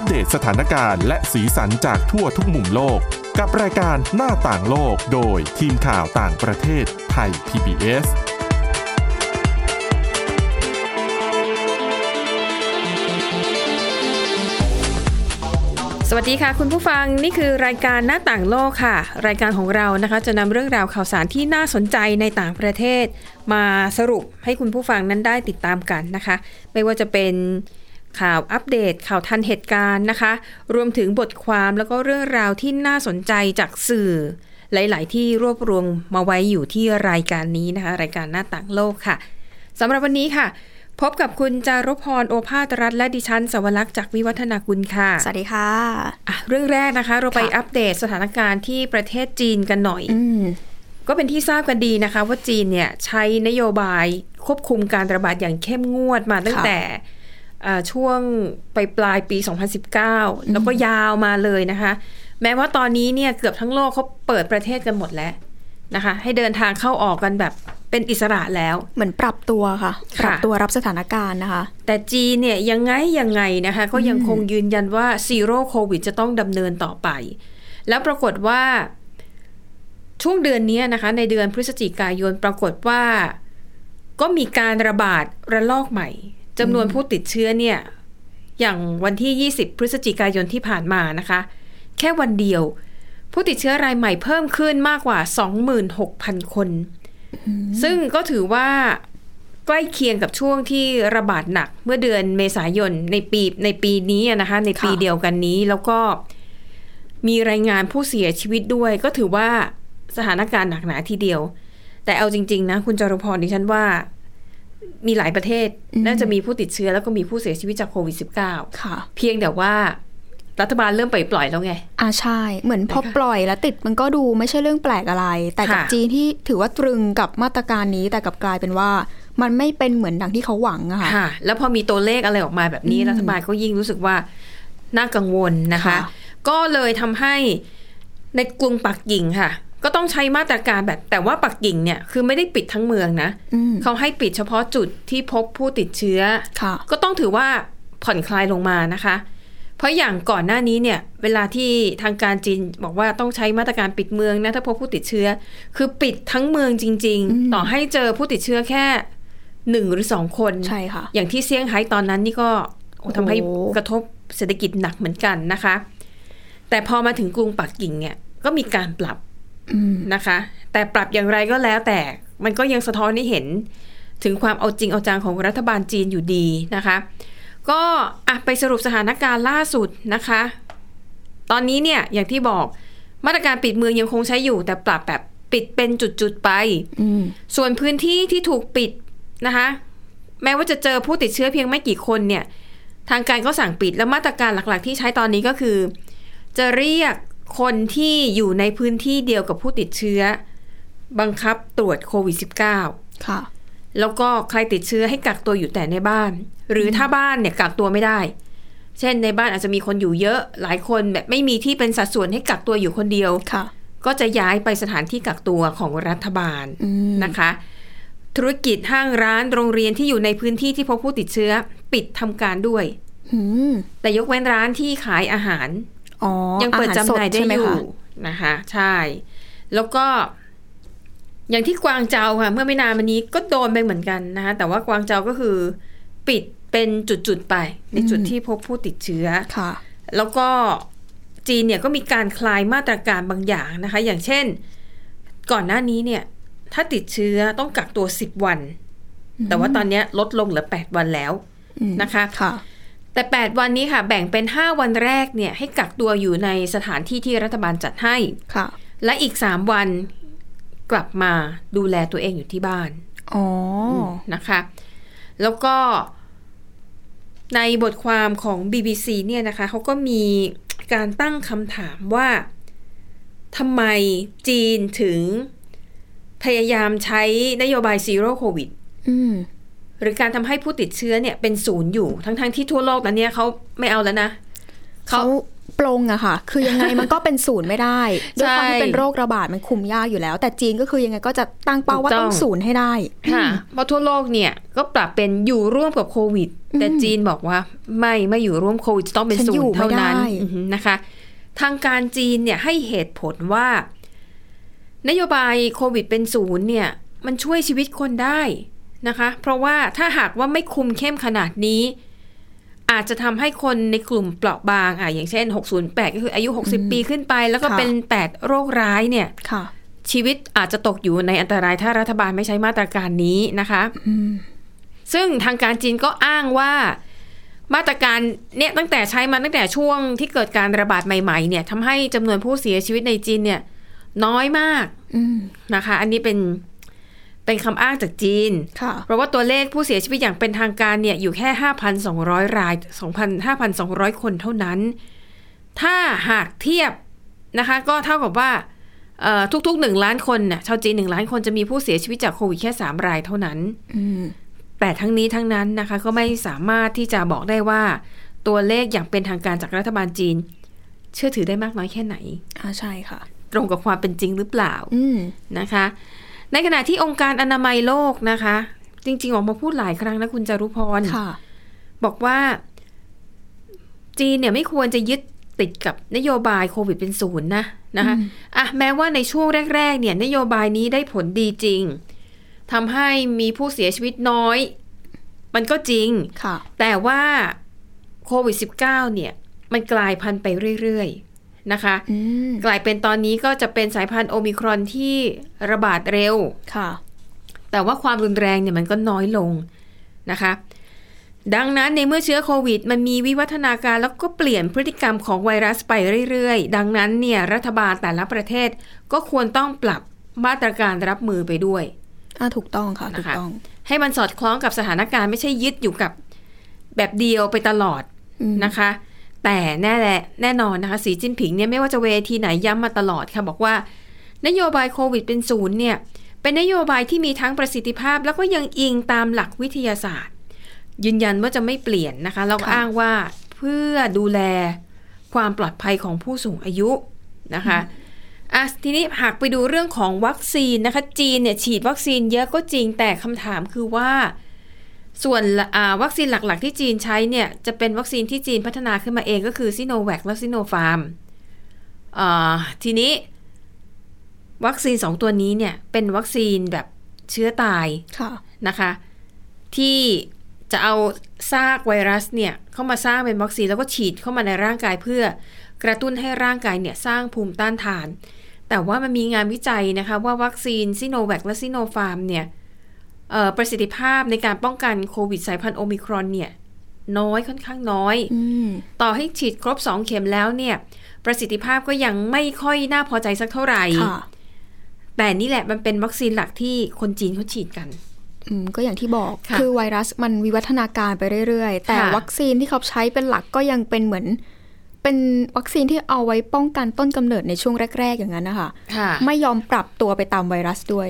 อัปเดตสถานการณ์และสีสันจากทั่วทุกมุมโลก กับรายการหน้าต่างโลกโดยทีมข่าวต่างประเทศไทย PBS สวัสดีค่ะคุณผู้ฟังนี่คือรายการหน้าต่างโลกค่ะ รายการของเรานะคะ จะนำเรื่องราวข่าวสารที่น่าสนใจในต่างประเทศ มาสรุปให้คุณผู้ฟังนั้นได้ติดตามกันนะคะ ไม่ว่าจะเป็น ข่าวอัปเดตข่าวทันเหตุการณ์นะคะ รวมถึงบทความแล้วก็เรื่องราวที่น่าสนใจจากสื่อ หลาย ๆ ที่รวบรวมมาไว้อยู่ที่รายการนี้นะคะ รายการหน้าต่างโลกค่ะสำหรับวันนี้ค่ะ พบกับคุณจารุพรโอภาสรัฐและดิฉันสวรักษ์จากวิวัฒนากุลค่ะ สวัสดีค่ะอะเรื่องแรกนะคะ เราไปค่ะอัปเดตสถานการณ์ที่ประเทศจีนกันหน่อยอืมก็เป็นที่ทราบกันดีนะคะ ว่าจีนเนี่ยใช้นโยบายควบคุมการระบาดอย่างเข้มงวดมาตั้งค่ะแต่อ่า ช่วงไปปลายปี 2019 แล้วก็ยาวมาเลยนะคะ แม้ว่าตอนนี้เนี่ยเกือบทั้งโลกเขาเปิดประเทศกันหมดแล้วนะคะ ให้เดินทางเข้าออกกันแบบเป็นอิสระแล้วเหมือนปรับตัวค่ะค่ะ ปรับตัวรับสถานการณ์นะคะ แต่จีนเนี่ยยังไงยังไงนะคะ ก็ยังคงยืนยันว่าซีโร่โควิดจะต้องดำเนินต่อไป แล้วปรากฏว่าช่วงเดือนนี้นะคะ ในเดือนพฤศจิกายนปรากฏว่า ก็มีการระบาดระลอกใหม่ จำนวนผู้ติดเชื้อเนี่ย อย่างวันที่ 20 พฤศจิกายนที่ผ่านมานะคะ แค่วันเดียว ผู้ติดเชื้อรายใหม่เพิ่มขึ้นมากกว่า 26,000 คน ซึ่งก็ถือว่าใกล้เคียงกับช่วงที่ระบาดหนักเมื่อเดือนเมษายนในปีในปีนี้อะนะคะ ในปีค่ะเดียวกันนี้แล้วก็มีรายงานผู้เสียชีวิตด้วย ก็ถือว่าสถานการณ์หนักหนาทีเดียว แต่เอาจริง ๆ นะ คุณจารุพรดิฉันว่า มีหลายประเทศน่าจะมีผู้ติดเชื้อแล้วก็มีผู้เสียชีวิตจากโควิด -19 ค่ะ เพียงแต่ว่ารัฐบาลเริ่มปล่อยๆแล้วไง อ่าใช่ เหมือนพอนะคะปล่อยแล้วติดมันก็ดูไม่ใช่เรื่องแปลกอะไร แต่กับค่ะจีนที่ถือว่าตรึงกับมาตรการนี้แต่กลับกลายเป็นว่า มันไม่เป็นเหมือนดังที่เขาหวังอะค่ะค่ะแล้วพอมีตัวเลขอะไรออกมาแบบนี้อืมรัฐบาลก็ยิ่งรู้สึกว่าน่ากังวลนะคะค่ะก็เลยทำให้ในกรุงปักกิ่งค่ะ ก็ต้องใช้มาตรการแบบ แต่ว่าปักกิ่งเนี่ยคือไม่ได้ปิดทั้งเมืองนะอืมเขาให้ปิดเฉพาะจุดที่พบผู้ติดเชื้อค่ะก็ต้องถือว่าผ่อนคลายลงมานะคะ เพราะอย่างก่อนหน้านี้เนี่ย เวลาที่ทางการจีนบอกว่าต้องใช้มาตรการปิดเมืองนะถ้าพบผู้ติดเชื้อ คือปิดทั้งเมืองจริงอืมๆต่อให้เจอผู้ติดเชื้อแค่หนึ่งหรือสองคนใช่ค่ะ อย่างที่เซี่ยงไฮ้ตอนนั้นนี่ก็โอ้โอ้โหทำให้กระทบเศรษฐกิจหนักเหมือนกันนะคะ แต่พอมาถึงกรุงปักกิ่งเนี่ยก็มีการปรับอืม นะคะ แต่ปรับอย่างไรก็แล้วแต่มันก็ยังสะท้อนให้เห็นถึงความเอาจริงเอาจังของรัฐบาลจีนอยู่ดีนะคะ ก็อะไปสรุปสถานการณ์ล่าสุดนะคะ ตอนนี้เนี่ยอย่างที่บอกมาตรการปิดเมืองยังคงใช้อยู่ แต่ปรับแบบปิดเป็นจุดๆไปอืมส่วนพื้นที่ที่ถูกปิดนะคะ แม้ว่าจะเจอผู้ติดเชื้อเพียงไม่กี่คนเนี่ย ทางการก็สั่งปิดแล้วมาตรการหลักๆ ที่ใช้ตอนนี้ก็คือ จะเรียก คนที่อยู่ในพื้นที่เดียวกับผู้ติดเชื้อ บังคับตรวจโควิด -19 ค่ะ แล้วก็ใครติดเชื้อให้กักตัวอยู่แต่ในบ้าน หรือถ้าบ้านเนี่ยกักตัวไม่ได้ เช่นในบ้านอาจจะมีคนอยู่เยอะ หลายคนแบบไม่มีที่เป็นสัดส่วนให้กักตัวอยู่คนเดียวค่ะ ก็จะย้ายไปสถานที่กักตัวของรัฐบาลอืมนะคะ ธุรกิจห้างร้านโรงเรียนที่อยู่ในพื้นที่ที่พบผู้ติดเชื้อ ปิดทำการด้วยอืมแต่ยกเว้นร้านที่ขายอาหารอ๋อ ยังเปิดอหรจำหน่ายสได้ใช่หมอยู่คะนะคะ ใช่ แล้วก็ อย่างที่กวางเจาค่ะ เมื่อไม่นานมานี้ก็โดนไปเหมือนกันนะคะแต่ว่ากวางเจาก็คือ ปิดเป็นจุดๆไป ในจุดที่พบผู้ติดเชื้อค่ะ แล้วก็จีนเนี่ยก็มีการคลายมาตรการบางอย่างนะคะ อย่างเช่น ก่อนหน้านี้เนี่ย ถ้าติดเชื้อต้องกักตัว10วัน แต่ว่าตอนเนี้ยลดลงเหลือ8วันแล้วอืมนะคะค่ะ แต่ 8 วันนี้ค่ะแบ่งเป็น 5 วันแรกเนี่ยให้กักตัวอยู่ในสถานที่ที่รัฐบาลจัดให้ ค่ะ และอีก 3 วันกลับมาดูแลตัวเองอยู่ที่บ้าน อ๋อ นะคะ แล้วก็ในบทความของ BBC เนี่ยนะคะเขาก็มีการตั้งคำถามว่าทำไมจีนถึงพยายามใช้นโยบายซีโร่โควิดอืม หรือการทำให้ผู้ติดเชื้อเนี่ยเป็นศูนย์อยู่ทั้งๆที่ทั่วโลกตอนเนี้ยเขาไม่เอาแล้วนะเขาปลงอะค่ะ คือยังไงมันก็เป็นศูนย์ไม่ได้ด้วยความที่เป็นโรคระบาดมันคุมยากอยู่แล้ว แต่จีนก็คือยังไงก็จะตั้งเป้าว่าต้องศูนย์ให้ได้ค่ะเพราะทั่วโลกเนี่ยก็ปรับเป็นอยู่ร่วมกับโควิด แต่จีนบอกว่าไม่ไม่อยู่ร่วมโควิดจะต้องเป็นฉันศูอยู่นย์เท่านั้นไม่ได้อือหือนะคะ ทางการจีนเนี่ยให้เหตุผลว่า นโยบายโควิดเป็นศูนย์เนี่ย มันช่วยชีวิตคนได้ นะคะ เพราะว่าถ้าหากว่าไม่คุมเข้มขนาดนี้ อาจจะทำให้คนในกลุ่มเปราะบางอะอย่างเช่น 608 ก็คืออายุ 60 ปีขึ้นไป แล้วก็ค่ะเป็น 8 โรคร้ายเนี่ยค่ะชีวิตอาจจะตกอยู่ในอันตรายถ้ารัฐบาลไม่ใช้มาตรการนี้นะคะซึ่งทางการจีนก็อ้างว่ามาตรการเนี่ยตั้งแต่ใช้มาตั้งแต่ช่วงที่เกิดการระบาดใหม่ ๆ เนี่ยทำให้จำนวนผู้เสียชีวิตในจีนเนี่ย น้อยมากอืมนะคะ อันนี้เป็น เป็นคำอ้างจากจีนค่ะเพราะว่าตัวเลขผู้เสียชีวิตอย่างเป็นทางการเนี่ยอยู่แค่ 5,200 ราย2,000 5,200 คนเท่านั้น ถ้าหากเทียบนะคะ ก็เท่ากับว่าเอ่อทุกๆ1ล้านคนน่ะชาวจีน1ล้านคนจะมีผู้เสียชีวิตจากโควิดแค่3รายเท่านั้นอืมแต่ทั้งนี้ทั้งนั้นนะคะ ก็ไม่สามารถที่จะบอกได้ว่า ตัวเลขอย่างเป็นทางการจากรัฐบาลจีน เชื่อถือได้มากน้อยแค่ไหนอ่าใช่ค่ะ ตรงกับความเป็นจริงหรือเปล่าอืมนะคะ ในขณะที่องค์การอนามัยโลกนะคะ จริง ๆ ออกมาพูดหลายครั้งนะคุณจารุพรค่ะบอกว่า จีนเนี่ยไม่ควรจะยึดติดกับนโยบายโควิดเป็นศูนย์นะนะคะอะแม้ว่าในช่วงแรก ๆ เนี่ย นโยบายนี้ได้ผลดีจริงทำให้มีผู้เสียชีวิตน้อย มันก็จริงค่ะแต่ว่าโควิด -19 เนี่ย มันกลายพันธุ์ไปเรื่อยๆ นะคะอืมกลายเป็นตอนนี้ก็จะเป็นสายพันธุ์โอมิครอนที่ระบาดเร็วค่ะ แต่ว่าความรุนแรงเนี่ยมันก็น้อยลงนะคะ ดังนั้นในเมื่อเชื้อโควิด มันมีวิวัฒนาการแล้วก็เปลี่ยนพฤติกรรมของไวรัสไปเรื่อยๆ ดังนั้นเนี่ยรัฐบาลแต่ละประเทศก็ควรต้องปรับมาตรการรับมือไปด้วยอ่าถูกต้องค่ะนะคะถูกต้อง ให้มันสอดคล้องกับสถานการณ์ไม่ใช่ยึดอยู่กับแบบเดียวไปตลอดอืมนะคะ แต่แน่แหละแน่นอนนะคะ สีจิ้นผิงเนี่ยไม่ว่าจะเวทีไหนย้ำมาตลอดค่ะบอกว่า นโยบายโควิดเป็นศูนย์เนี่ย เป็นนโยบายที่มีทั้งประสิทธิภาพ แล้วก็ยังอิงตามหลักวิทยาศาสตร์ ยืนยันว่าจะไม่เปลี่ยนนะคะแล้วก็ค่ะอ้างว่าเพื่อดูแลความปลอดภัยของผู้สูงอายุนะคะอะทีนี้หากไปดูเรื่องของวัคซีนนะคะ จีนเนี่ยฉีดวัคซีนเยอะก็จริงแต่คำถามคือว่า ส่วนอ่าวัคซีนหลักๆ ที่จีนใช้เนี่ยจะเป็นวัคซีนที่จีนพัฒนาขึ้นมาเองก็คือซิโนแวคและซิโนฟาร์มอ่าทีนี้ วัคซีนสองตัวนี้เนี่ยเป็นวัคซีนแบบเชื้อตายค่ะนะคะ ที่จะเอาซากไวรัสเนี่ยเข้ามาสร้างเป็นวัคซีนแล้วก็ฉีดเข้ามาในร่างกายเพื่อกระตุ้นให้ร่างกายเนี่ยสร้างภูมิต้านทาน แต่ว่ามันมีงานวิจัยนะคะว่าวัคซีนซิโนแวคและซิโนฟาร์มเนี่ยเอ่อ ประสิทธิภาพในการป้องกันโควิดสายพันธุ์โอมิครอนเนี่ยน้อยค่อนข้างน้อยอืมต่อให้ฉีดครบ2เข็มแล้วเนี่ย ประสิทธิภาพก็ยังไม่ค่อยน่าพอใจสักเท่าไหร่ค่ะแต่นี่แหละมันเป็นวัคซีนหลักที่คนจีนเขาฉีดกันอืมก็อย่างที่บอกค่ะคือไวรัสมันวิวัฒนาการไปเรื่อยๆ แต่ค่ะวัคซีนที่เขาใช้เป็นหลักก็ยังเป็นเหมือน เป็นวัคซีนที่เอาไว้ป้องกันต้นกำเนิดในช่วงแรก ๆ อย่างนั้นนะคะค่ะไม่ยอมปรับตัวไปตามไวรัสด้วย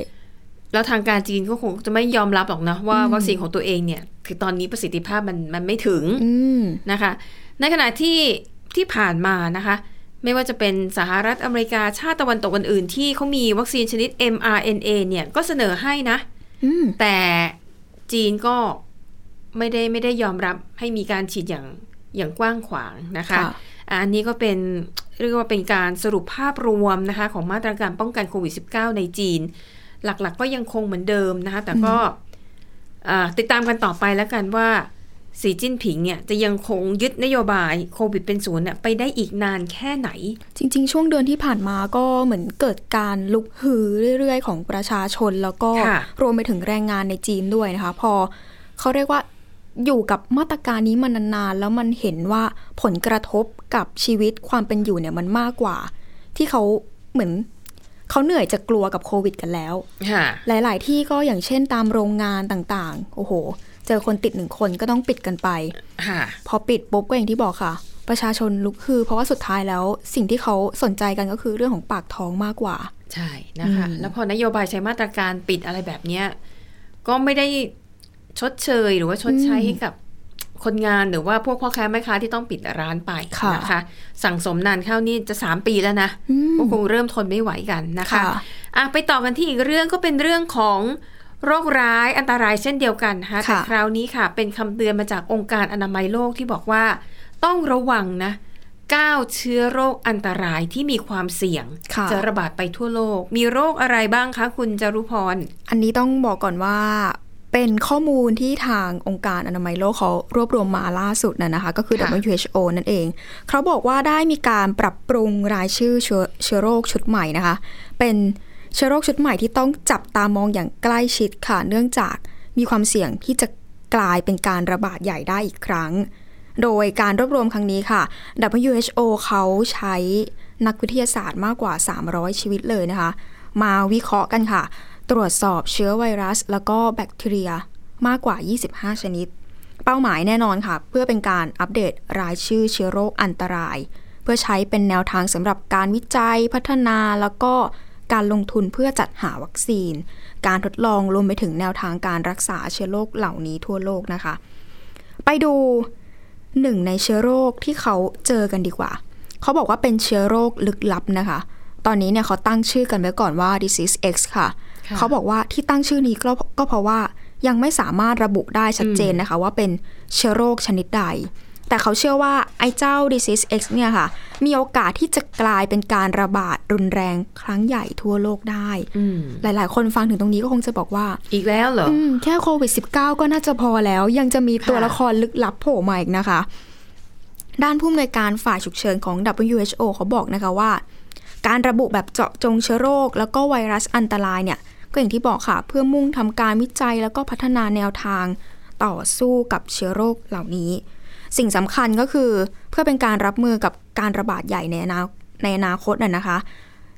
แล้วทางการจีนก็คงจะไม่ยอมรับหรอกนะว่าวัคซีนของตัวเองเนี่ยคือตอนนี้ประสิทธิภาพมันมันไม่ถึงอืมนะคะ ในขณะที่ที่ผ่านมานะคะ ไม่ว่าจะเป็นสหรัฐอเมริกาชาติตะวันตกอื่นๆ ที่เขามีวัคซีนชนิด mRNA เนี่ยก็เสนอให้นะอืมแต่จีนก็ไม่ได้ไม่ได้ยอมรับให้มีการฉีดอย่างอย่างกว้างขวางนะคะค่ะอะอันนี้ก็เป็นเรียกว่าเป็นการสรุปภาพรวมนะคะ ของมาตรการป้องกันโควิด -19 ในจีน หลัก ๆ ก็ยังคงเหมือนเดิมนะคะแต่ก็อ่าติดตามกันต่อไปแล้วกันว่าสีจิ้นผิงเนี่ยจะยังคงยึดนโยบายโควิดเป็นศูนย์เนี่ยไปได้อีกนานแค่ไหน จริง ๆ ช่วงเดือนที่ผ่านมาก็เหมือนเกิดการลุกฮือเรื่อย ๆ ของประชาชนแล้วก็ค่ะรวมไปถึงแรงงานในจีนด้วยนะคะ พอเขาเรียกว่าอยู่กับมาตรการนี้มานานๆแล้วมันเห็นว่าผลกระทบกับชีวิตความเป็นอยู่เนี่ยมันมากกว่า ที่เขาเหมือน เขาเหนื่อยจะกลัวกับโควิดกันแล้วค่ะหลาย ๆ ที่ก็อย่างเช่นตามโรงงานต่างๆ โอ้โห เจอคนติดหนึ่งคนก็ต้องปิดกันไปค่ะพอปิดปุ๊บก็อย่างที่บอกค่ะ ประชาชนลุกฮือ เพราะว่าสุดท้ายแล้วสิ่งที่เขาสนใจกันก็คือเรื่องของปากท้องมากกว่า ใช่นะคะอืมแล้วพอนโยบายใช้มาตรการปิดอะไรแบบเนี้ยก็ไม่ได้ชดเชยหรือว่าชดใช้ให้กับ คนงานหรือว่าพวกพ่อค้าแม่ค้าที่ต้องปิดร้านไปค่ะนะคะ สั่งสมนานเข้านี่จะสามปีแล้วนะอืมก็คงเริ่มทนไม่ไหวกันนะคะค่ะอะไปต่อกันที่อีกเรื่องก็เป็นเรื่องของโรคร้ายอันตรายเช่นเดียวกันนะคะแต่ค่ะคราวนี้ค่ะ เป็นคำเตือนมาจากองค์การอนามัยโลกที่บอกว่า ต้องระวังนะ9เชื้อโรคอันตรายที่มีความเสี่ยงค่ะจะระบาดไปทั่วโลก มีโรคอะไรบ้างคะ คุณจารุพร อันนี้ต้องบอกก่อนว่า เป็นข้อมูลที่ทางองค์การอนามัยโลกเขารวบรวมมาล่าสุดนะนะคะ ก็คือค่ะ WHO นั่นเอง เขาบอกว่าได้มีการปรับปรุงรายชื่อเชื้อเชื้อโรคชุดใหม่นะคะ เป็นเชื้อโรคชุดใหม่ที่ต้องจับตามองอย่างใกล้ชิดค่ะ เนื่องจากมีความเสี่ยงที่จะกลายเป็นการระบาดใหญ่ได้อีกครั้ง โดยการรวบรวมครั้งนี้ค่ะ WHO เขาใช้นักวิทยาศาสตร์มากกว่า 300 ชีวิตเลยนะคะ มาวิเคราะห์กันค่ะ ตรวจสอบเชื้อไวรัส แล้วก็แบคทีเรียมากกว่า 25 ชนิด เป้าหมายแน่นอนค่ะ เพื่อเป็นการอัปเดตรายชื่อเชื้อโรคอันตราย เพื่อใช้เป็นแนวทางสำหรับการวิจัยพัฒนาแล้วก็การลงทุนเพื่อจัดหาวัคซีน การทดลองรวมไปถึงแนวทางการรักษาเชื้อโรคเหล่านี้ทั่วโลกนะคะ ไปดูหนึ่งในเชื้อโรคที่เขาเจอกันดีกว่า เขาบอกว่าเป็นเชื้อโรคลึกลับนะคะ ตอนนี้เนี่ยเขาตั้งชื่อกันไว้ก่อนว่า disease X ค่ะค่ะ เขาบอกว่าที่ตั้งชื่อนี้ก็ก็เพราะว่ายังไม่สามารถระบุได้ชัดเจนนะคะ ว่าเป็นเชื้อโรคชนิดใด แต่เขาเชื่อว่าไอ้เจ้า disease X เนี่ยค่ะ มีโอกาสที่จะกลายเป็นการระบาดรุนแรงครั้งใหญ่ทั่วโลกได้อืมหลาย ๆ คนฟังถึงตรงนี้ก็คงจะบอกว่า อีกแล้วเหรออืมแค่โควิด -19 ก็น่าจะพอแล้ว ยังจะมีตัวค่ะละครลึกลับโผล่มาอีกนะคะ ด้านผู้อำนวยการฝ่ายฉุกเฉินของ WHO เขาบอกนะคะว่า การระบุแบบเจาะจงเชื้อโรค แล้วก็ไวรัสอันตรายเนี่ย ก็อย่างที่บอกค่ะ เพื่อมุ่งทำการวิจัยแล้วก็พัฒนาแนวทางต่อสู้กับเชื้อโรคเหล่านี้ สิ่งสำคัญก็คือเพื่อเป็นการรับมือกับการระบาดใหญ่ในอนาในอนาคตน่ะนะคะ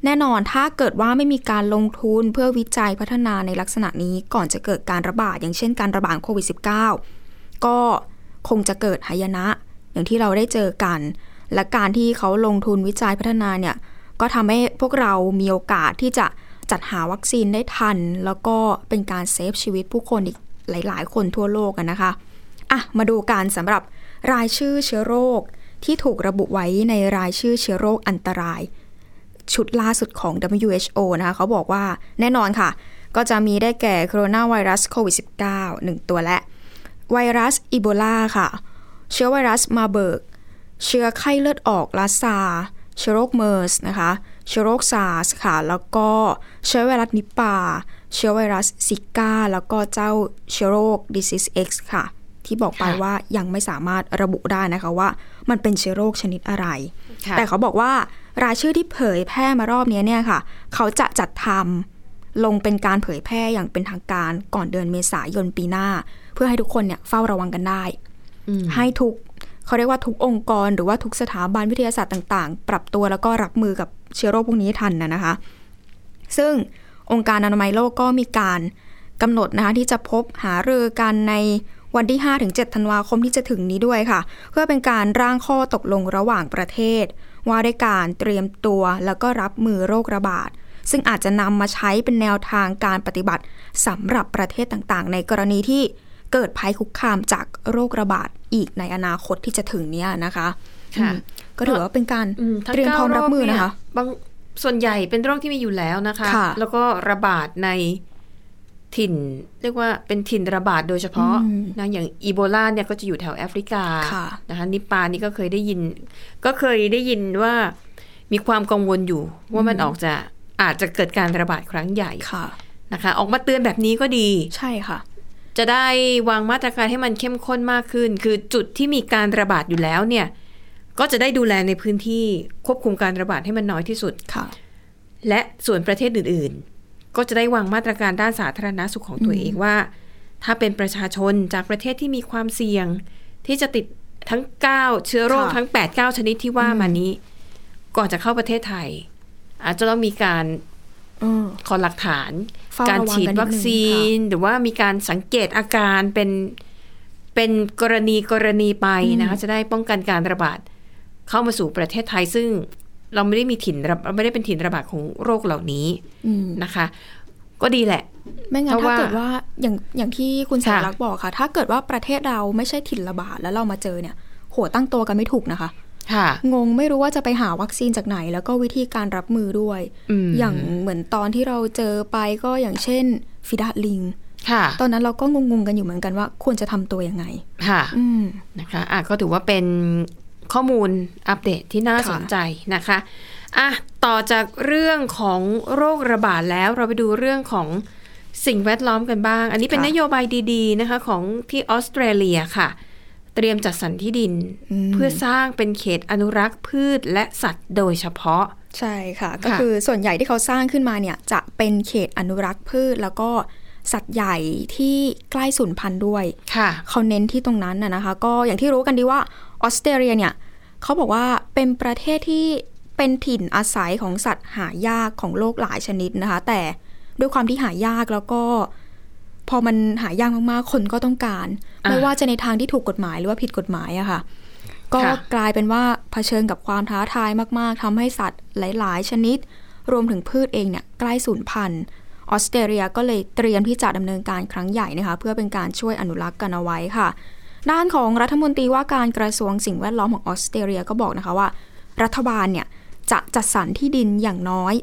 แน่นอนถ้าเกิดว่าไม่มีการลงทุนเพื่อวิจัยพัฒนาในลักษณะนี้ก่อนจะเกิดการระบาด อย่างเช่นการระบาดโควิด -19 ก็คงจะเกิดหายนะ อย่างที่เราได้เจอกัน และการที่เขาลงทุนวิจัยพัฒนาเนี่ยก็ทำให้พวกเรามีโอกาสที่จะ จัดหาวัคซีนได้ทัน แล้วก็เป็นการ save ชีวิตผู้คนอีกหลาย ๆ คนทั่วโลกกันนะคะอะมาดูกันสำหรับรายชื่อเชื้อโรคที่ถูกระบุไว้ในรายชื่อเชื้อโรคอันตราย ชุดล่าสุดของ WHO นะคะเขาบอกว่าแน่นอนค่ะ ก็จะมีได้แก่โคโรนาไวรัสโควิด -19 หนึ่งตัวและ ไวรัสอีโบลาค่ะ เชื้อไวรัสมาเบิร์ก เชื้อไข้เลือดออกลาซาเชื้อโรคเมอร์สนะคะ เชื้อโรคซาร์สค่ะ แล้วก็เชื้อไวรัสนิปา เชื้อไวรัสซิก้า แล้วก็เจ้าเชื้อโรค disease X ค่ะ ที่บอกไปค่ะว่ายังไม่สามารถระบุได้นะคะว่า มันเป็นเชื้อโรคชนิดอะไรค่ะแต่เขาบอกว่ารายชื่อที่เผยแพร่มารอบนี้เนี่ยค่ะ เขาจะจัดทำลงเป็นการเผยแพร่อย่างเป็นทางการก่อนเดือนเมษายนปีหน้า เพื่อให้ทุกคนเนี่ยเฝ้าระวังกันได้อืมให้ทุก เขาเรียกว่าทุกองค์กร หรือว่าทุกสถาบันวิทยาศาสตร์ต่าง ๆ ปรับตัวแล้วก็รับมือกับเชื้อโรคพวกนี้ทันนะนะคะ ซึ่งองค์การอนามัยโลกก็มีการกำหนดนะคะที่จะพบหารือกันในวันที่ 5-7 ธันวาคมที่จะถึงนี้ด้วยค่ะ เพื่อเป็นการร่างข้อตกลงระหว่างประเทศ ว่าด้วยการเตรียมตัวแล้วก็รับมือโรคระบาด ซึ่งอาจจะนำมาใช้เป็นแนวทางการปฏิบัติสำหรับประเทศต่างๆ ในกรณีที่ เกิดภัยคุกคามจากโรคระบาดอีกในอนาคตที่จะถึงเนี้ยนะคะค่ะอืมก็ถือว่าเป็นการอืมทั้งเตรียมพร้อมรับมือเก้าโนะคะบางส่วนใหญ่เป็นโรคที่มีอยู่แล้วนะคะค่ะแล้วก็ระบาดในถิ่น เรียกว่าเป็นถิ่นระบาดโดยเฉพาะอืมนะอย่างอีโบลาเนี่ยก็จะอยู่แถวแอฟริกาค่ะนะคะนิปานี่ก็เคยได้ยิน ก็เคยได้ยินว่ามีความกังวลอยู่ ว่ามันออกจะอาจจะเกิดการระบาดครั้งใหญ่ค่ะนะคะ ออกมาเตือนแบบนี้ก็ดีใช่ค่ะ จะได้วางมาตรการให้มันเข้มข้นมากขึ้น คือจุดที่มีการระบาดอยู่แล้วเนี่ย ก็จะได้ดูแลในพื้นที่ควบคุมการระบาดให้มันน้อยที่สุดค่ะ และส่วนประเทศอื่น ๆ ก็จะได้วางมาตรการด้านสาธารณสุขของตัวเองว่า ถ้าเป็นประชาชนจากประเทศที่มีความเสี่ยง ที่จะติดทั้ง 9 เชื้อโรคค่ะทั้ง 8 9 ชนิดที่ว่ามานี้ ก่อนจะเข้าประเทศไทย อาจจะต้องมีการเออ ขอหลักฐานเฝ้าการระวังฉีดกันนิดนึงวัคซีน หรือว่ามีการสังเกตอาการเป็นเป็นกรณีกรณีไปนะคะจะได้ป้องกันการระบาดเข้ามาสู่ประเทศไทยซึ่งเราไม่ได้มีถิ่นระเราไม่ได้เป็นถิ่นระบาดของโรคเหล่านี้อืมนะคะ ก็ดีแหละ ไม่งั้นเพราะถ้าว่าเกิดว่าอย่างอย่างที่คุณสาค่ะรักษ์บอกค่ะ ถ้าเกิดว่าประเทศเราไม่ใช่ถิ่นระบาดแล้วเรามาเจอเนี่ยโหัวตั้งตัวกันไม่ถูกนะคะค่ะ งงไม่รู้ว่าจะไปหาวัคซีนจากไหน แล้วก็วิธีการรับมือด้วยอืมอย่างเหมือนตอนที่เราเจอไปก็อย่างเช่นฟิดาลิงค่ะตอนนั้นเราก็งงๆกันอยู่เหมือนกันว่า ควรจะทำตัวยังไง ค่ะอืมนะคะอะก็ถือว่าเป็นข้อมูลอัปเดตที่น่าค่ะสนใจนะคะอะต่อจากเรื่องของโรคระบาดแล้วเราไปดูเรื่องของสิ่งแวดล้อมกันบ้าง อันนี้เป็นนโยบายดี ๆ นะคะ ของที่ออสเตรเลียค่ะ เตรียมจัดสรรที่ดิน เพื่อสร้างเป็นเขตอนุรักษ์พืชและสัตว์โดยเฉพาะ ใช่ค่ะ ก็คือส่วนใหญ่ที่เขาสร้างขึ้นมาเนี่ยจะเป็นเขตอนุรักษ์พืชแล้วก็สัตว์ใหญ่ที่ใกล้สูญพันธุ์ด้วยค่ะเขาเน้นที่ตรงนั้นนะนะคะ ก็อย่างที่รู้กันดีว่าออสเตรเลียเนี่ยเขาบอกว่าเป็นประเทศที่เป็นถิ่นอาศัยของสัตว์หายากของโลกหลายชนิดนะคะ แต่ด้วยความที่หายากแล้วก็ พอมันหายากมากๆ คนก็ต้องการอะ ไม่ว่าจะในทางที่ถูกกฎหมายหรือว่าผิดกฎหมายอะค่ะ ก็ค่ะกลายเป็นว่าเผชิญกับความท้าทายมาก ๆทำให้สัตว์หลาย ๆ ชนิด รวมถึงพืชเองเนี่ยใกล้สูญพันธุ์ออสเตรเลียก็เลยเตรียมที่จะดำเนินการครั้งใหญ่นะคะ เพื่อเป็นการช่วยอนุรักษ์กันเอาไว้ค่ะ ด้านของรัฐมนตรีว่าการกระทรวงสิ่งแวดล้อมของออสเตรเลียก็บอกนะคะว่า รัฐบาลเนี่ยจะจัดสรรที่ดินอย่างน้อย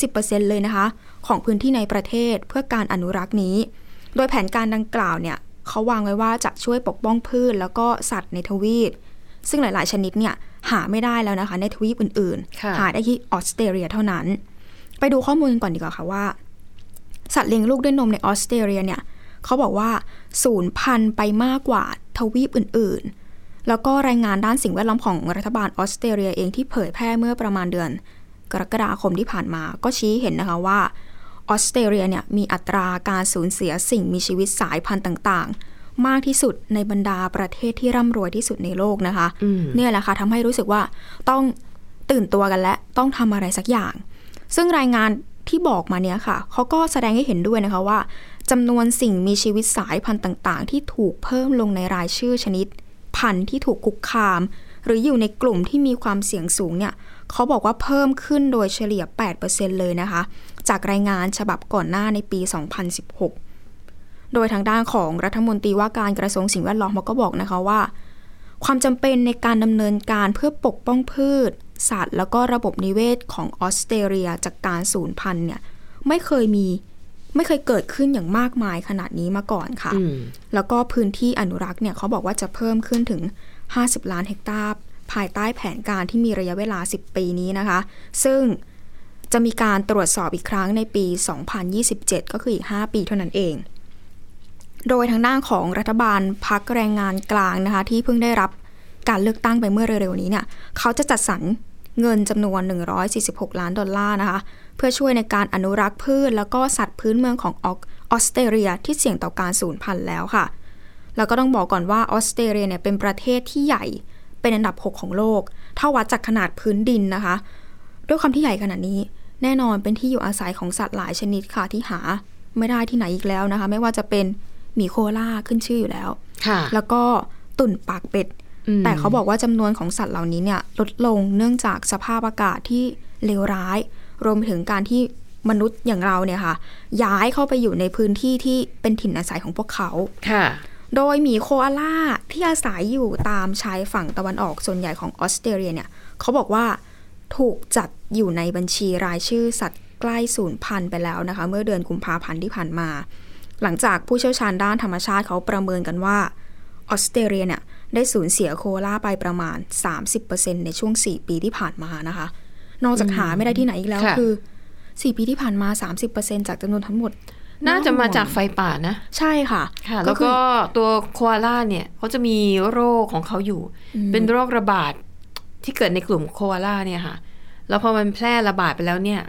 30%เลยนะคะ ของพื้นที่ในประเทศเพื่อการอนุรักษ์นี้ โดยแผนการดังกล่าวเนี่ย เขาวางไว้ว่าจะช่วยปกป้องพืช แล้วก็สัตว์ในทวีป ซึ่งหลาย ๆ ชนิดเนี่ยหาไม่ได้แล้วนะคะ ในทวีปอื่นค่ะๆหาได้ที่ออสเตรเลียเท่านั้น ไปดูข้อมูลก่อนดีกว่าค่ะว่า สัตว์เลี้ยงลูกด้วยนมในออสเตรเลียเนี่ยเขาบอกว่าศูนย์พันธุ์ไปมากกว่าทวีปอื่น ๆ แล้วก็รายงานด้านสิ่งแวดล้อมของรัฐบาลออสเตรเลียเองที่เผยแพร่เมื่อประมาณเดือน กรกฎาคมที่ผ่านมา ก็ชี้เห็นนะคะว่า ออสเตรเลียเนี่ยมีอัตราการสูญเสียสิ่งมีชีวิตสายพันธุ์ต่างๆ มากที่สุดในบรรดาประเทศที่ร่ำรวยที่สุดในโลกนะคะอืมเนี่ยแหละค่ะทำให้รู้สึกว่าต้องตื่นตัวกันและต้องทำอะไรสักอย่าง ซึ่งรายงานที่บอกมาเนี้ยค่ะเขาก็แสดงให้เห็นด้วยนะคะว่าจำนวนสิ่งมีชีวิตสายพันธุ์ต่างๆ ที่ถูกเพิ่มลงในรายชื่อชนิด พันธุ์ที่ถูกคุกคาม หรืออยู่ในกลุ่มที่มีความเสี่ยงสูงเนี่ยเขาบอกว่าเพิ่มขึ้นโดยเฉลี่ย 8%เลยนะคะ จากรายงานฉบับก่อนหน้าในปี 2016 โดยทางด้านของรัฐมนตรีว่าการกระทรวงสิ่งแวดล้อมเขาก็บอกนะคะว่า ความจำเป็นในการดำเนินการเพื่อปกป้องพืช สัตว์ แล้วก็ระบบนิเวศของออสเตรเลียจากการสูญพันธุ์เนี่ยไม่เคยมีไม่เคยเกิดขึ้นอย่างมากมายขนาดนี้มาก่อนค่ะ แล้วก็พื้นที่อนุรักษ์เนี่ยเขาบอกว่าจะเพิ่มขึ้นถึง 50 ล้านเฮกตาร์ภายใต้แผนการที่มีระยะเวลา 10 ปีนี้นะคะ ซึ่ง จะมีการตรวจสอบอีกครั้งในปี 2027 ก็คืออีก 5 ปีเท่านั้นเอง โดยทางด้านของรัฐบาลพักแรงงานกลางนะคะที่เพิ่งได้รับการเลือกตั้งไปเมื่อเร็วๆนี้เนี่ยเขาจะจัดสรรเงินจำนวน 146 ล้านดอลลาร์นะคะ เพื่อช่วยในการอนุรักษ์พืช แล้วก็สัตว์พื้นเมืองของออสเตรเลียที่เสี่ยงต่อการสูญพันธุ์แล้วค่ะ แล้วก็ต้องบอกก่อนว่าออสเตรเลียเนี่ยเป็นประเทศที่ใหญ่เป็นอันดับ 6 ของโลก ถ้าวัดจากขนาดพื้นดินนะคะ ด้วยความที่ใหญ่ขนาดนี้ แน่นอนเป็นที่อยู่อาศัยของสัตว์หลายชนิดค่ะที่หาไม่ได้ที่ไหนอีกแล้วนะคะ ไม่ว่าจะเป็นหมีโคอาล่าขึ้นชื่ออยู่แล้วค่ะแล้วก็ตุ่นปากเป็ดอืมแต่เขาบอกว่าจำนวนของสัตว์เหล่านี้เนี่ยลดลงเนื่องจากสภาพอากาศที่เลวร้าย รวมไปถึงการที่มนุษย์อย่างเราเนี่ยค่ะ ย้ายเข้าไปอยู่ในพื้นที่ที่เป็นถิ่นอาศัยของพวกเขาค่ะ โดยหมีโคอาล่าที่อาศัยอยู่ตามชายฝั่งตะวันออกส่วนใหญ่ของออสเตรเลียเนี่ยเขาบอกว่าถูกจัด อยู่ในบัญชีรายชื่อสัตว์ใกล้สูญพันธุ์ไปแล้วนะคะ เมื่อเดือนกุมภาพันธ์ที่ผ่านมา หลังจากผู้เชี่ยวชาญด้านธรรมชาติเขาประเมินกันว่าออสเตรเลียเนี่ยได้สูญเสียโคอาล่าไปประมาณ 30%ในช่วง 4 ปีที่ผ่านมานะคะ นอกจากหาไม่ได้ที่ไหนอีกแล้วค่ะคือ 4 ปีที่ผ่านมา 30%จากจำนวนทั้งหมด น่าจะมาจากไฟป่านะ ใช่ค่ะค่ะก็แล้วคือก็ตัวโคอาล่าเนี่ยเขาจะมีโรคของเขาอยู่ เป็นโรคระบาดที่เกิดในกลุ่มโคอาล่าเนี่ยค่ะ แล้วพอมันแพร่ระบาดไปแล้วเนี่ย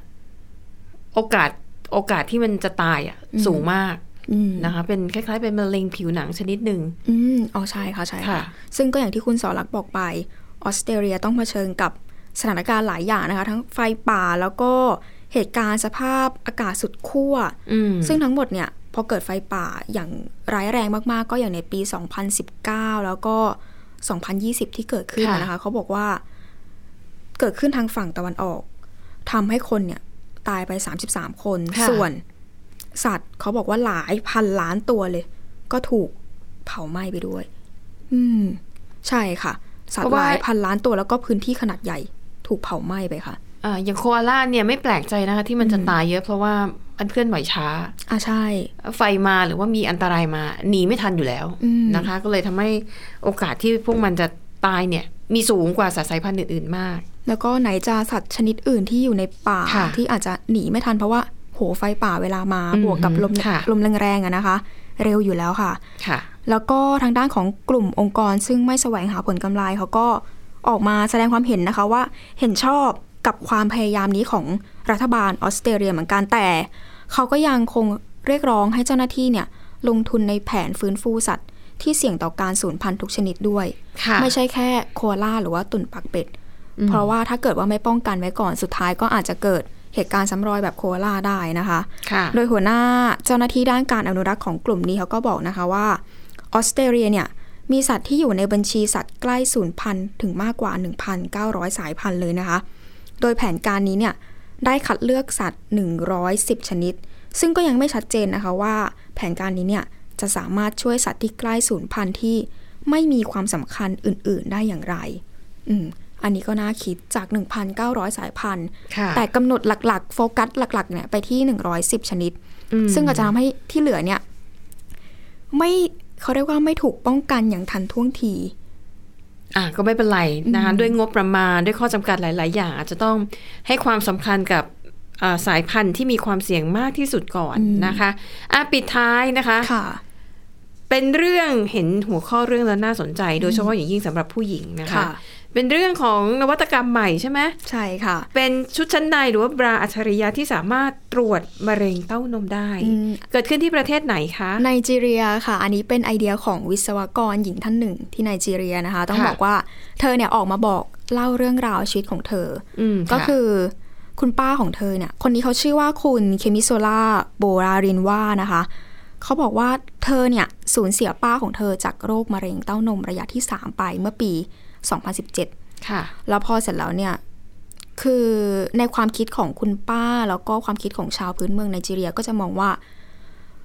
โอกาสโอกาสที่มันจะตายอะ สูงมากอืมนะคะ เป็นคล้ายๆเป็นมะเร็งผิวหนังชนิดหนึ่งอืมอ๋อใช่ค่ะใช่ค่ะค่ะ ซึ่งก็อย่างที่คุณสอรักษ์บอกไป ออสเตรเลียต้องเผชิญกับสถานการณ์หลายอย่างนะคะ ทั้งไฟป่าแล้วก็เหตุการณ์สภาพอากาศสุดขั้วอืมซึ่งทั้งหมดเนี่ยพอเกิดไฟป่าอย่างร้ายแรงมากๆ ก็อย่างในปี 2019 แล้วก็ 2020 ที่เกิดขึ้นค่ะนะคะ เขาบอกว่า เกิดขึ้นทางฝั่งตะวันออกทำให้คนเนี่ยตายไป 33 คนค่ะส่วน สัตว์เขาบอกว่าหลายพันล้านตัวเลย ก็ถูกเผาไหม้ไปด้วย อืม ใช่ค่ะ สัตเพว์ราะหว่าลายพันล้านตัวแล้วก็พื้นที่ขนาดใหญ่ ถูกเผาไหม้ไปค่ะอ่าอย่างโคอาล่าเนี่ยไม่แปลกใจนะคะ ที่มันจะตายเยอะเพราะว่ามันเคลื่อนไหวช้า อะใช่ ไฟมาหรือว่ามีอันตรายมาหนีไม่ทันอยู่แล้วอืมนะคะ ก็เลยทำให้โอกาสที่พวกมันจะตายเนี่ย มีสูงกว่าสัตว์สายพันธุ์อื่น ๆ มาก แล้วก็ไหนจะสัตว์ชนิดอื่นที่อยู่ในป่าค่ะที่อาจจะหนีไม่ทันเพราะว่าโหไฟป่าเวลามาอืมบวกกับลมค่ะลมแรงๆอะนะคะ เร็วอยู่แล้วค่ะค่ะ แล้วก็ทางด้านของกลุ่มองค์กรซึ่งไม่แสวงหาผลกำไรเขาก็ออกมาแสดงความเห็นนะคะว่าเห็นชอบกับความพยายามนี้ของรัฐบาลออสเตรเลียเหมือนกันแต่เขาก็ยังคงเรียกร้องให้เจ้าหน้าที่เนี่ยลงทุนในแผนฟื้นฟูสัตว์ ที่เสี่ยงต่อการสูญพันธุ์ทุกชนิดด้วยค่ะไม่ใช่แค่โคอาล่าหรือว่าตุ่นปากเป็ด เพราะว่าถ้าเกิดว่าไม่ป้องกันไว้ก่อนสุดท้ายก็อาจจะเกิดเหตุการณ์ซ้ำรอยแบบโคอาล่าได้นะคะค่ะโดยหัวหน้าเจ้าหน้าที่ด้านการอนุรักษ์ของกลุ่มนี้เขาก็บอกนะคะว่าออสเตรเลียเนี่ยมีสัตว์ที่อยู่ในบัญชีสัตว์ใกล้สูญพันธุ์ถึงมากกว่า 1,900 สายพันธุ์เลยนะคะ โดยแผนการนี้เนี่ยได้คัดเลือกสัตว์ 110 ชนิด ซึ่งก็ยังไม่ชัดเจนนะคะว่าแผนการนี้เนี่ย จะสามารถช่วยสัตว์ที่ใกล้สูญพันธุ์ที่ไม่มีความสำคัญอื่น ๆ ได้อย่างไร อืม อันนี้ก็น่าคิดจาก 1,900 สายพันธุ์ค่ะแต่กำหนดหลัก ๆ โฟกัสหลัก ๆ เนี่ยไปที่ 110 ชนิดอืมซึ่งก็จะทำให้ที่เหลือเนี่ย ไม่เขาเรียกว่าไม่ถูกป้องกันอย่างทันท่วงที อะก็ไม่เป็นไรนะคะด้วยงบประมาณด้วยข้อจำกัดหลาย ๆ อย่าง อาจจะต้องให้ความสำคัญกับอ่าสายพันธุ์ที่มีความเสี่ยงมากที่สุดก่อนอืมนะคะอะปิดท้ายนะคะค่ะ เป็นเรื่องเห็นหัวข้อเรื่องแล้วน่าสนใจ โดยเฉพาะอย่างยิ่งสำหรับผู้หญิงนะคะค่ะเป็นเรื่องของนวัตกรรมใหม่ใช่ไหมใช่ค่ะ เป็นชุดชั้นในหรือว่าบราอัจฉริยะที่สามารถตรวจมะเร็งเต้านมได้อืมเกิดขึ้นที่ประเทศไหนคะไนจีเรียค่ะ ออันนี้เป็นไอเดียของวิศวกรหญิงท่านหนึ่งที่ไนจีเรียนะคะ ต้องค่ะบอกว่าเธอเนี่ยออกมาบอกเล่าเรื่องราวชีวิตของเธออืมก็ะคือคุณป้าของเธอเนี่ย คนนี้เขาชื่อว่าคุณเคมิโซล่าโบลารินวานะคะ เขาบอกว่าเธอเนี่ยสูญเสียป้าของเธอจากโรคมะเร็งเต้านมระยะที่ 3 ไปเมื่อปี 2017 ค่ะ แล้วพอเสร็จแล้วเนี่ยคือในความคิดของคุณป้าแล้วก็ความคิดของชาวพื้นเมืองไนจีเรียก็จะมองว่า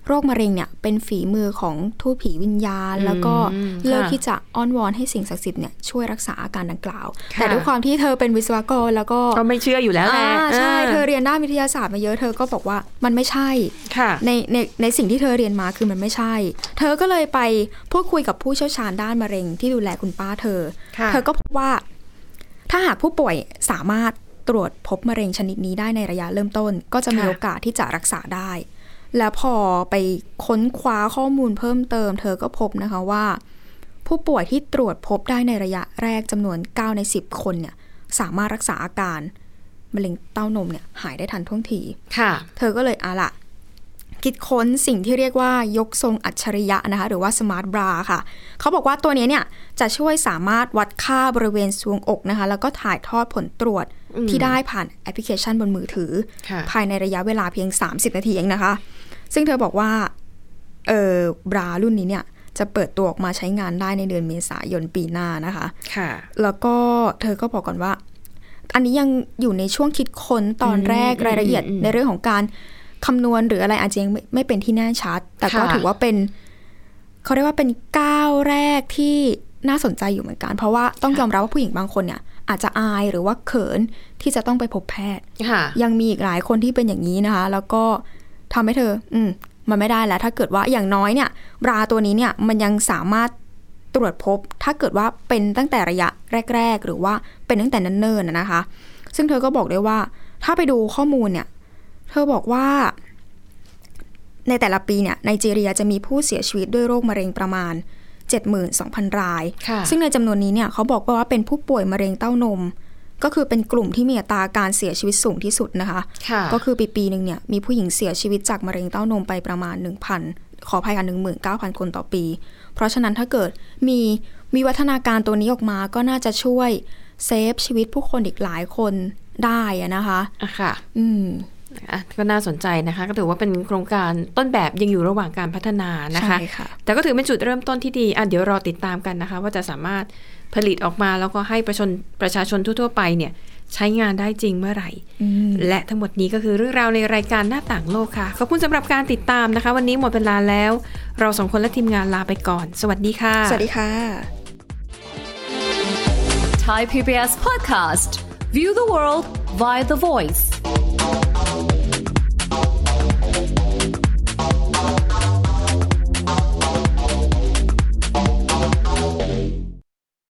โรคมะเร็งเนี่ยเป็นฝีมือของทูตผีวิญญาณอืมแล้วก็ค่ะเลิกที่จะอ้อนวอนให้สิ่งศักดิ์สิทธิ์เนี่ยช่วยรักษาอาการดังกล่าวค่ะแต่ด้วยความที่เธอเป็นวิศวกรแล้วก็ก็ไม่เชื่ออยู่แล้วแหละอ่าใช่าเธอเรียนด้านวิทยาศาสตร์มาเยอะเธอก็บอกว่ามันไม่ใช่ค่ะในในในสิ่งที่เธอเรียนมาคือมันไม่ใช่ เธอก็เลยไปพูดคุยกับผู้เชี่ยวชาญด้านมะเร็งที่ดูแลคุณป้าเธอค่ะเธอก็พบว่า ถ้าหากผู้ป่วยสามารถตรวจพบมะเร็งชนิดนี้ได้ในระยะเริ่มต้น ก็จะมีค่ะโอกาสที่จะรักษาได้ แล้วพอไปค้นคว้าข้อมูลเพิ่มเติม เธอก็พบนะคะว่า ผู้ป่วยที่ตรวจพบได้ในระยะแรกจำนวน 9 ใน 10 คนเนี่ยสามารถรักษาอาการมะเร็งเต้านมเนี่ยหายได้ทันท่วงที ค่ะ เธอก็เลยอะละคิดค้นสิ่งที่เรียกว่ายกทรงอัจฉริยะนะคะหรือว่า Smart Bra ค่ะ เขาบอกว่าตัวนี้เนี่ยจะช่วยสามารถวัดค่าบริเวณทรวงอกนะคะ แล้วก็ถ่ายทอดผลตรวจอืมที่ได้ผ่านแอปพลิเคชันบนมือถือค่ะภายในระยะเวลาเพียง 30 นาทีเองนะคะ ซึ่งเธอบอกว่าเออบรารุ่นนี้เนี่ยจะเปิดตัวออกมาใช้งานได้ในเดือนเมษายนปีหน้านะคะ ค่ะ แล้วก็เธอก็บอกก่อนว่า อันนี้ยังอยู่ในช่วงคิดค้นตอนแรกอืมรายละเอียดอืมในเรื่องของการคำนวณหรืออะไรอาจจะยังไม่ไม่เป็นที่แน่ชัด แต่ก็ค่ะถือว่าเป็นเขาเรียกว่าเป็นก้าวแรกที่น่าสนใจอยู่เหมือนกัน เพราะว่าต้องยอมรับว่าผู้หญิงบางคนเนี่ย อาจจะอายหรือว่าเขินที่จะต้องไปพบแพทย์ค่ะยังมีอีกหลายคนที่เป็นอย่างนี้นะคะ แล้วก็ ทำให้เธอ อืม มันไม่ได้แล้ว ถ้าเกิดว่าอย่างน้อยเนี่ยบราตัวนี้เนี่ยมันยังสามารถตรวจพบ ถ้าเกิดว่าเป็นตั้งแต่ระยะแรก ๆ หรือว่าเป็นตั้งแต่เนิ่นๆนะนะคะ ซึ่งเธอก็บอกด้วยว่า ถ้าไปดูข้อมูลเนี่ย เธอบอกว่า ในแต่ละปีเนี่ยไนจีเรียจะมีผู้เสียชีวิตด้วยโรคมะเร็งประมาณ 72,000 รายค่ะซึ่งในจำนวนนี้เนี่ยเขาบอกว่าเป็นผู้ป่วยมะเร็งเต้านม ก็คือเป็นกลุ่มที่มีอัตราการเสียชีวิตสูงที่สุดนะคะค่ะก็คือปีปีหนึ่งเนี่ยมีผู้หญิงเสียชีวิตจากมะเร็งเต้านมไปประมาณ 1,000 ขออภัยค่ะ19,000 คนต่อปี เพราะฉะนั้นถ้าเกิดมีมีวัฒนาการตัวนี้ออกมาก็น่าจะช่วยเซฟชีวิตผู้คนอีกหลายคนได้อะนะคะอะค่ะ อืมอะก็น่าสนใจนะคะ ก็ถือว่าเป็นโครงการต้นแบบยังอยู่ระหว่างการพัฒนานะคะใช่ค่ะแต่ก็ถือเป็นจุดเริ่มต้นที่ดีอะเดี๋ยวรอติดตามกันนะคะ ว่าจะสามารถ ผลิตออกมาแล้วก็ให้ประชาชนประชาชนทั่ว ๆ ไปเนี่ยใช้งานได้จริงเมื่อไหร่ และทั้งหมดนี้ก็คือเรื่องราวในรายการหน้าต่างโลกค่ะ ขอบคุณสำหรับการติดตามนะคะ วันนี้หมดเวลาแล้ว เราสองคนและทีมงานลาไปก่อน สวัสดีค่ะ สวัสดีค่ะ Thai PBS podcast. View the world via the voice.